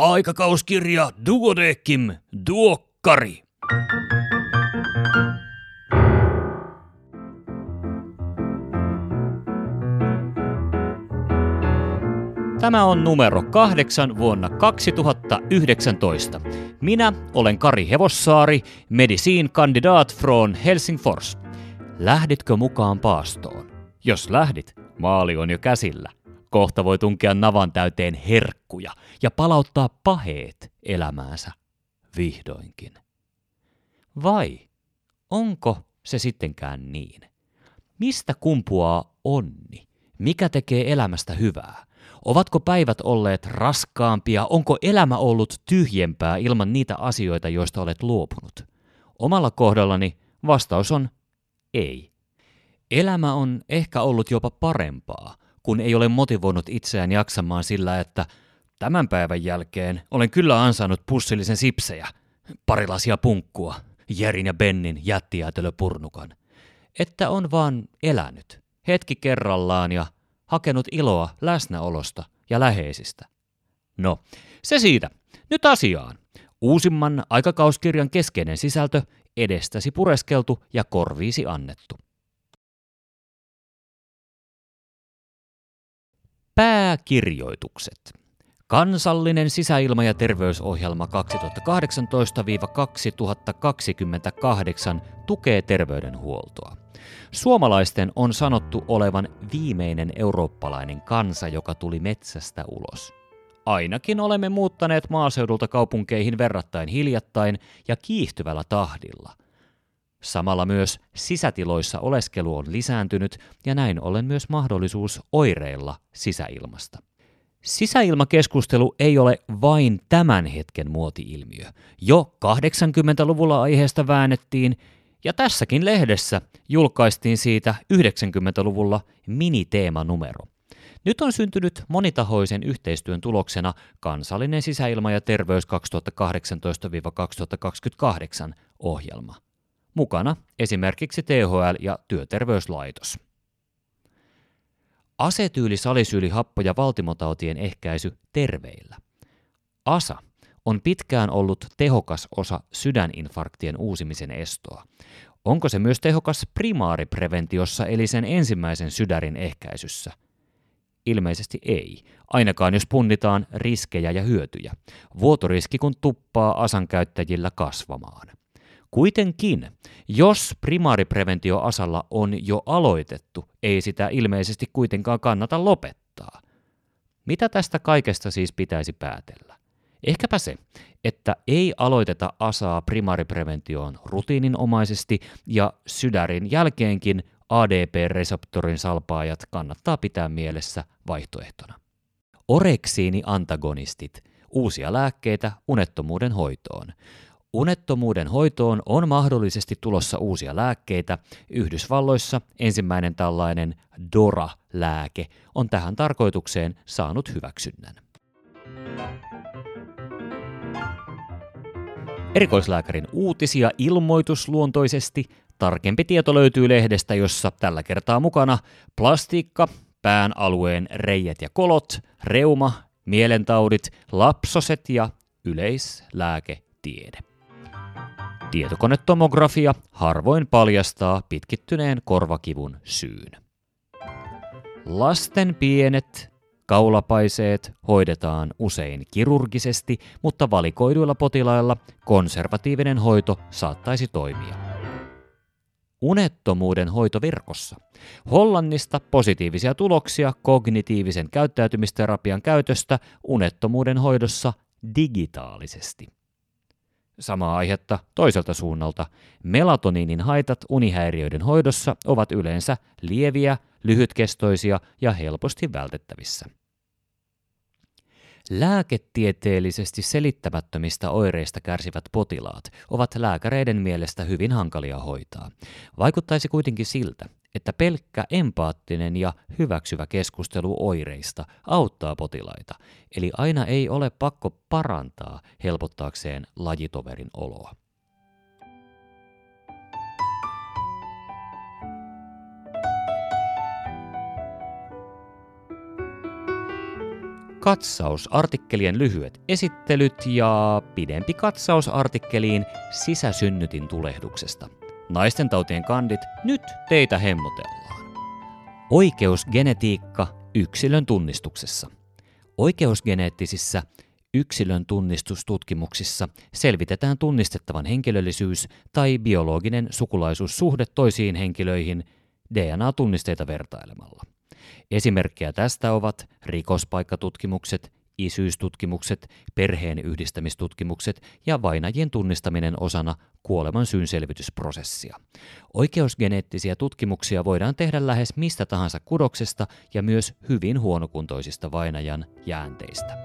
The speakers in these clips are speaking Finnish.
Aikakauskirja Duodekim Duokkari. Tämä on numero kahdeksan vuonna 2019. Minä olen Kari Hevossaari, medisiin kandidaat from Helsingfors. Lähditkö mukaan paastoon? Jos lähdit, maali on jo käsillä. Kohta voi tunkea navan täyteen herkkuja ja palauttaa paheet elämäänsä. Vihdoinkin. Vai onko se sittenkään niin? Mistä kumpuaa onni? Mikä tekee elämästä hyvää? Ovatko päivät olleet raskaampia? Onko elämä ollut tyhjempää ilman niitä asioita, joista olet luopunut? Omalla kohdallani vastaus on ei. Elämä on ehkä ollut jopa parempaa, kun ei ole motivoinut itseään jaksamaan sillä, että tämän päivän jälkeen olen kyllä ansainnut pussillisen sipsejä, parilasia punkkua, Jerin ja Bennin jättijäätelöpurnukan. Että on vaan elänyt, hetki kerrallaan ja hakenut iloa läsnäolosta ja läheisistä. No, se siitä. Nyt asiaan. Uusimman aikakauskirjan keskeinen sisältö edestäsi pureskeltu ja korviisi annettu. Pääkirjoitukset. Kansallinen sisäilma- ja terveysohjelma 2018-2028 tukee terveydenhuoltoa. Suomalaisten on sanottu olevan viimeinen eurooppalainen kansa, joka tuli metsästä ulos. Ainakin olemme muuttaneet maaseudulta kaupunkeihin verrattain hiljattain ja kiihtyvällä tahdilla. Samalla myös sisätiloissa oleskelu on lisääntynyt ja näin ollen myös mahdollisuus oireilla sisäilmasta. Sisäilmakeskustelu ei ole vain tämän hetken muoti-ilmiö. Jo 80-luvulla aiheesta väännettiin ja tässäkin lehdessä julkaistiin siitä 90-luvulla miniteemanumero. Nyt on syntynyt monitahoisen yhteistyön tuloksena kansallinen sisäilma- ja terveys 2018-2028 ohjelma. Mukana esimerkiksi THL ja Työterveyslaitos. Asetyylisalysyylihappo ja valtimotautien ehkäisy terveillä. ASA on pitkään ollut tehokas osa sydäninfarktien uusimisen estoa. Onko se myös tehokas primaaripreventiossa eli sen ensimmäisen sydärin ehkäisyssä? Ilmeisesti ei, ainakaan jos punnitaan riskejä ja hyötyjä. Vuotoriski kun tuppaa asan käyttäjillä kasvamaan. Kuitenkin, jos primaaripreventio asalla on jo aloitettu, ei sitä ilmeisesti kuitenkaan kannata lopettaa. Mitä tästä kaikesta siis pitäisi päätellä? Ehkäpä se, että ei aloiteta asaa primaaripreventioon rutiininomaisesti ja sydärin jälkeenkin ADP-reseptorin salpaajat kannattaa pitää mielessä vaihtoehtona. Oreksiini-antagonistit, uusia lääkkeitä unettomuuden hoitoon. Unettomuuden hoitoon on mahdollisesti tulossa uusia lääkkeitä. Yhdysvalloissa ensimmäinen tällainen DORA-lääke on tähän tarkoitukseen saanut hyväksynnän. Erikoislääkärin uutisia ilmoitusluontoisesti. Tarkempi tieto löytyy lehdestä, jossa tällä kertaa mukana plastiikka, pään alueen reijät ja kolot, reuma, mielentaudit, lapsoset ja yleislääketiede. Tietokonetomografia harvoin paljastaa pitkittyneen korvakivun syyn. Lasten pienet kaulapaiseet hoidetaan usein kirurgisesti, mutta valikoiduilla potilailla konservatiivinen hoito saattaisi toimia. Unettomuuden hoito verkossa. Hollannista positiivisia tuloksia kognitiivisen käyttäytymisterapian käytöstä unettomuuden hoidossa digitaalisesti. Samaa aihetta toiselta suunnalta. Melatoniinin haitat unihäiriöiden hoidossa ovat yleensä lieviä, lyhytkestoisia ja helposti vältettävissä. Lääketieteellisesti selittämättömistä oireista kärsivät potilaat ovat lääkäreiden mielestä hyvin hankalia hoitaa. Vaikuttaisi kuitenkin siltä, että pelkkä empaattinen ja hyväksyvä keskustelu oireista auttaa potilaita, eli aina ei ole pakko parantaa helpottaakseen lajitoverin oloa. katsaus artikkelien lyhyet esittelyt ja pidempi katsaus artikkeliin sisäsynnytin tulehduksesta. Naisten tautien kandit, nyt teitä hemmotellaan. Oikeusgenetiikka yksilön tunnistuksessa. Oikeusgeneettisissä yksilön tunnistustutkimuksissa selvitetään tunnistettavan henkilöllisyys tai biologinen sukulaisuussuhde toisiin henkilöihin DNA-tunnisteita vertailemalla. Esimerkkejä tästä ovat rikospaikkatutkimukset, isyystutkimukset, perheen yhdistämistutkimukset ja vainajien tunnistaminen osana kuoleman syyn selvitysprosessia. Oikeusgeneettisiä tutkimuksia voidaan tehdä lähes mistä tahansa kudoksesta ja myös hyvin huonokuntoisista vainajan jäänteistä.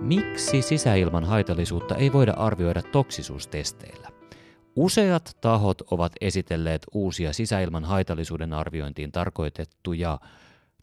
Miksi sisäilman haitallisuutta ei voida arvioida toksisuustesteillä? Useat tahot ovat esitelleet uusia sisäilman haitallisuuden arviointiin tarkoitettuja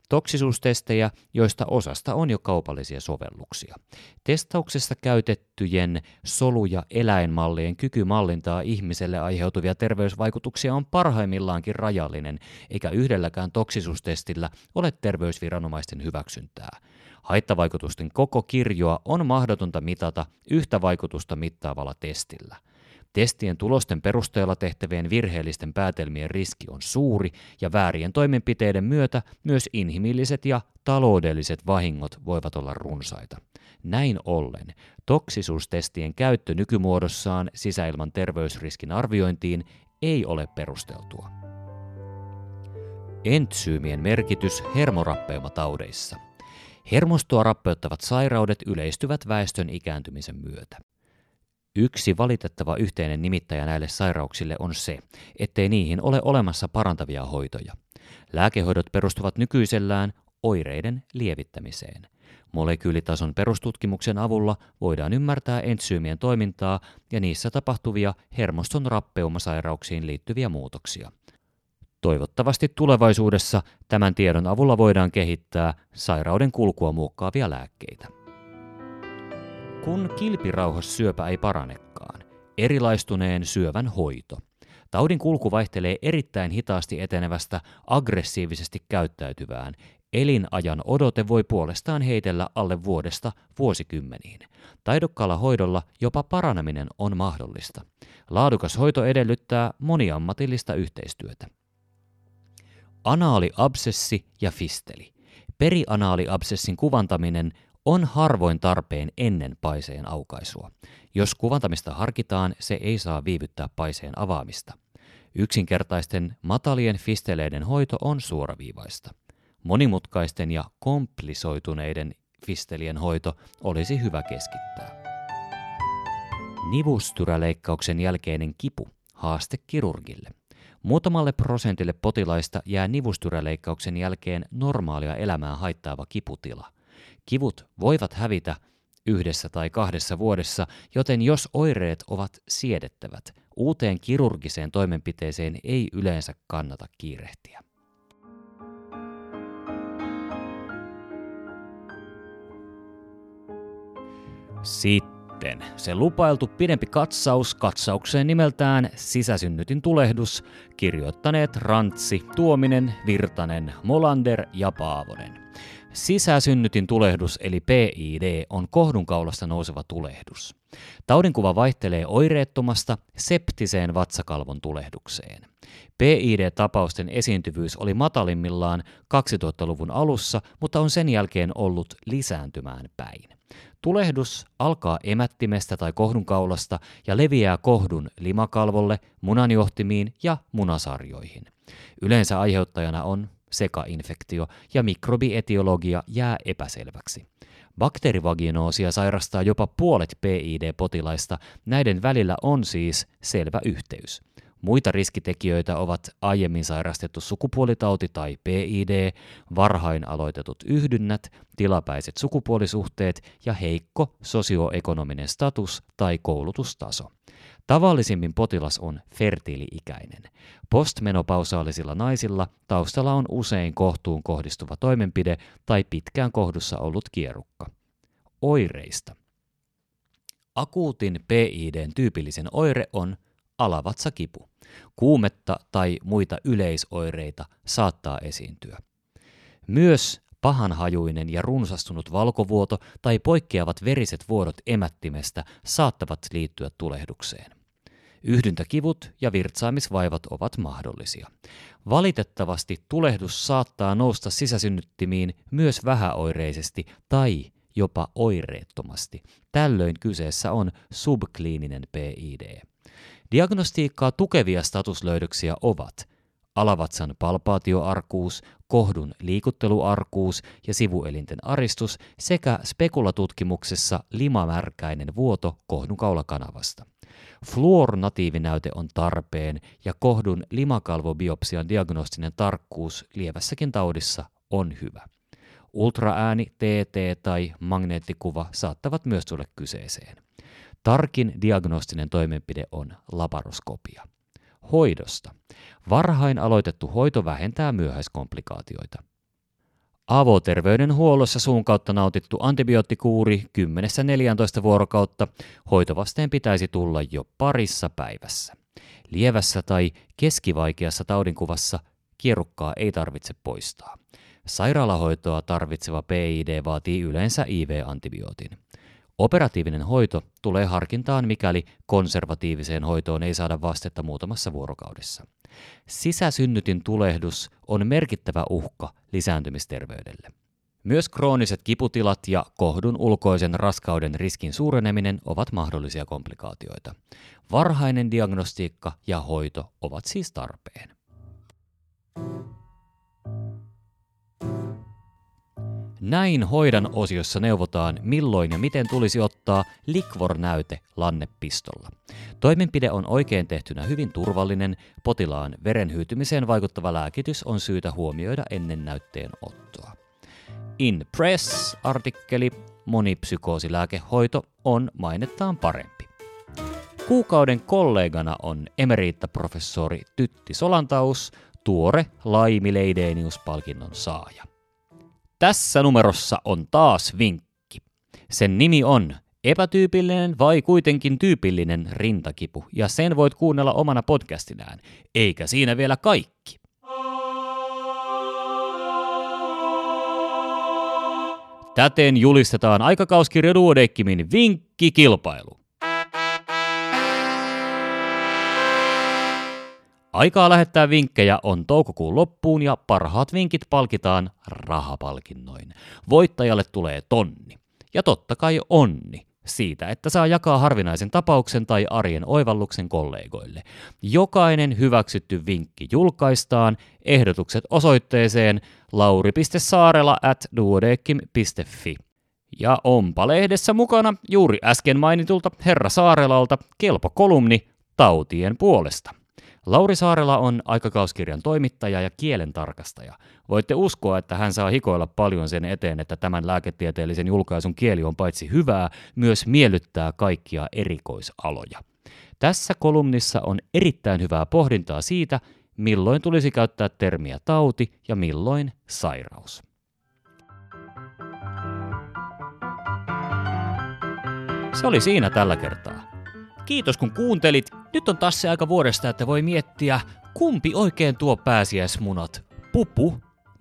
toksisuustestejä, joista osasta on jo kaupallisia sovelluksia. Testauksessa käytettyjen solu- ja eläinmallien kyky mallintaa ihmiselle aiheutuvia terveysvaikutuksia on parhaimmillaankin rajallinen, eikä yhdelläkään toksisuustestillä ole terveysviranomaisten hyväksyntää. Haittavaikutusten koko kirjoa on mahdotonta mitata yhtä vaikutusta mittaavalla testillä – Testien tulosten perusteella tehtävien virheellisten päätelmien riski on suuri ja väärien toimenpiteiden myötä myös inhimilliset ja taloudelliset vahingot voivat olla runsaita. Näin ollen toksisuustestien käyttö nykymuodossaan sisäilman terveysriskin arviointiin ei ole perusteltua. Entsyymien merkitys hermorappeuma-taudeissa. Hermostoa rappeuttavat sairaudet yleistyvät väestön ikääntymisen myötä. Yksi valitettava yhteinen nimittäjä näille sairauksille on se, ettei niihin ole olemassa parantavia hoitoja. Lääkehoidot perustuvat nykyisellään oireiden lievittämiseen. Molekyylitason perustutkimuksen avulla voidaan ymmärtää entsyymien toimintaa ja niissä tapahtuvia hermoston rappeumasairauksiin liittyviä muutoksia. Toivottavasti tulevaisuudessa tämän tiedon avulla voidaan kehittää sairauden kulkua muokkaavia lääkkeitä. Kun kilpirauhassyöpä ei paranekaan, erilaistuneen syövän hoito. Taudin kulku vaihtelee erittäin hitaasti etenevästä aggressiivisesti käyttäytyvään. Elinajan odote voi puolestaan heitellä alle vuodesta vuosikymmeniin. Taidokkaalla hoidolla jopa paraneminen on mahdollista. Laadukas hoito edellyttää moniammatillista yhteistyötä. Anaaliabsessi ja fisteli. Perianaaliabsessin kuvantaminen on harvoin tarpeen ennen paiseen aukaisua. Jos kuvantamista harkitaan, se ei saa viivyttää paiseen avaamista. Yksinkertaisten matalien fisteleiden hoito on suoraviivaista. Monimutkaisten ja komplisoituneiden fistelien hoito olisi hyvä keskittää. Nivustyräleikkauksen jälkeinen kipu, haaste kirurgille. Muutamalle prosentille potilaista jää nivustyräleikkauksen jälkeen normaalia elämää haittaava kiputila – Kivut voivat hävitä yhdessä tai kahdessa vuodessa, joten jos oireet ovat siedettävät, uuteen kirurgiseen toimenpiteeseen ei yleensä kannata kiirehtiä. Sitten se lupailtu pidempi katsaus katsaukseen nimeltään Sisäsynnytin tulehdus, kirjoittaneet Rantsi, Tuominen, Virtanen, Molander ja Paavonen. Sisäsynnytin tulehdus eli PID on kohdunkaulasta nouseva tulehdus. Taudinkuva vaihtelee oireettomasta septiseen vatsakalvon tulehdukseen. PID-tapausten esiintyvyys oli matalimmillaan 2000-luvun alussa, mutta on sen jälkeen ollut lisääntymään päin. Tulehdus alkaa emättimestä tai kohdunkaulasta ja leviää kohdun limakalvolle, munanjohtimiin ja munasarjoihin. Yleensä aiheuttajana on sekainfektio ja mikrobietiologia jää epäselväksi. Bakteerivaginoosia sairastaa jopa puolet PID-potilaista, näiden välillä on siis selvä yhteys. Muita riskitekijöitä ovat aiemmin sairastettu sukupuolitauti tai PID, varhain aloitetut yhdynnät, tilapäiset sukupuolisuhteet ja heikko sosioekonominen status tai koulutustaso. Tavallisimmin potilas on fertiili-ikäinen. Postmenopausaalisilla naisilla taustalla on usein kohtuun kohdistuva toimenpide tai pitkään kohdussa ollut kierukka. Oireista. Akuutin PIDn tyypillisen oire on alavatsakipu. Kuumetta tai muita yleisoireita saattaa esiintyä. Myös pahanhajuinen ja runsastunut valkovuoto tai poikkeavat veriset vuodot emättimestä saattavat liittyä tulehdukseen. Yhdyntäkivut ja virtsaamisvaivat ovat mahdollisia. Valitettavasti tulehdus saattaa nousta sisäsynnyttimiin myös vähäoireisesti tai jopa oireettomasti. Tällöin kyseessä on subkliininen PID. Diagnostiikkaa tukevia statuslöydöksiä ovat alavatsan palpaatioarkuus, kohdun liikutteluarkuus ja sivuelinten aristus sekä spekulatutkimuksessa limamärkäinen vuoto kohdun kaulakanavasta. Fluor-natiivinäyte on tarpeen ja kohdun limakalvobiopsian diagnostinen tarkkuus lievässäkin taudissa on hyvä. Ultraääni, TT tai magneettikuva saattavat myös tulla kyseeseen. Tarkin diagnostinen toimenpide on laparoskopia. Hoidosta. Varhain aloitettu hoito vähentää myöhäiskomplikaatioita. Avoterveydenhuollossa suun kautta nautittu antibioottikuuri 10-14 vuorokautta hoitovasteen pitäisi tulla jo parissa päivässä. Lievässä tai keskivaikeassa taudinkuvassa kierukkaa ei tarvitse poistaa. Sairaalahoitoa tarvitseva PID vaatii yleensä IV-antibiootin. Operatiivinen hoito tulee harkintaan, mikäli konservatiiviseen hoitoon ei saada vastetta muutamassa vuorokaudessa. Sisäsynnytin tulehdus on merkittävä uhka lisääntymisterveydelle. Myös krooniset kiputilat ja kohdun ulkoisen raskauden riskin suureneminen ovat mahdollisia komplikaatioita. Varhainen diagnostiikka ja hoito ovat siis tarpeen. Näin hoidan osiossa neuvotaan, milloin ja miten tulisi ottaa Liquor-näyte lannepistolla. Toimenpide on oikein tehtynä hyvin turvallinen, potilaan verenhyytymiseen vaikuttava lääkitys on syytä huomioida ennen näytteen ottoa. In Press-artikkeli Monipsykoosilääkehoito on mainettaan parempi. Kuukauden kollegana on emeriittaprofessori Tytti Solantaus, tuore Laimi Leidenius-palkinnon saaja. Tässä numerossa on taas vinkki. Sen nimi on Epätyypillinen vai kuitenkin tyypillinen rintakipu, ja sen voit kuunnella omana podcastinään. Eikä siinä vielä kaikki. Täten julistetaan aikakauskirja Duodeckimin vinkkikilpailu. Aikaa lähettää vinkkejä on toukokuun loppuun ja parhaat vinkit palkitaan rahapalkinnoin. Voittajalle tulee tonni. Ja totta kai onni siitä, että saa jakaa harvinaisen tapauksen tai arjen oivalluksen kollegoille. Jokainen hyväksytty vinkki julkaistaan, ehdotukset osoitteeseen lauri.saarela at. Ja onpa lehdessä mukana juuri äsken mainitulta Herra Saarelalta kelpo kolumni tautien puolesta. Lauri Saarela on aikakauskirjan toimittaja ja kielen tarkastaja. Voitte uskoa, että hän saa hikoilla paljon sen eteen, että tämän lääketieteellisen julkaisun kieli on paitsi hyvää, myös miellyttää kaikkia erikoisaloja. Tässä kolumnissa on erittäin hyvää pohdintaa siitä, milloin tulisi käyttää termiä tauti ja milloin sairaus. Se oli siinä tällä kertaa. Kiitos kun kuuntelit. Nyt on taas se aika vuodesta, että voi miettiä, kumpi oikein tuo pääsiäismunat, pupu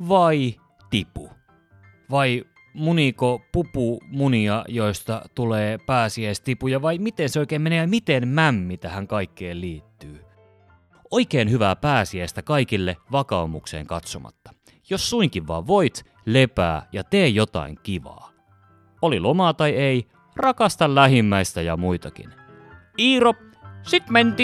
vai tipu? Vai muniko pupu munia, joista tulee pääsiäistipuja, vai miten se oikein menee ja miten mämmi tähän kaikkeen liittyy? Oikein hyvää pääsiäistä kaikille vakaumukseen katsomatta. Jos suinkin vaan voit, lepää ja tee jotain kivaa. Oli lomaa tai ei, rakasta lähimmäistä ja muitakin. Iiro, Shit, mein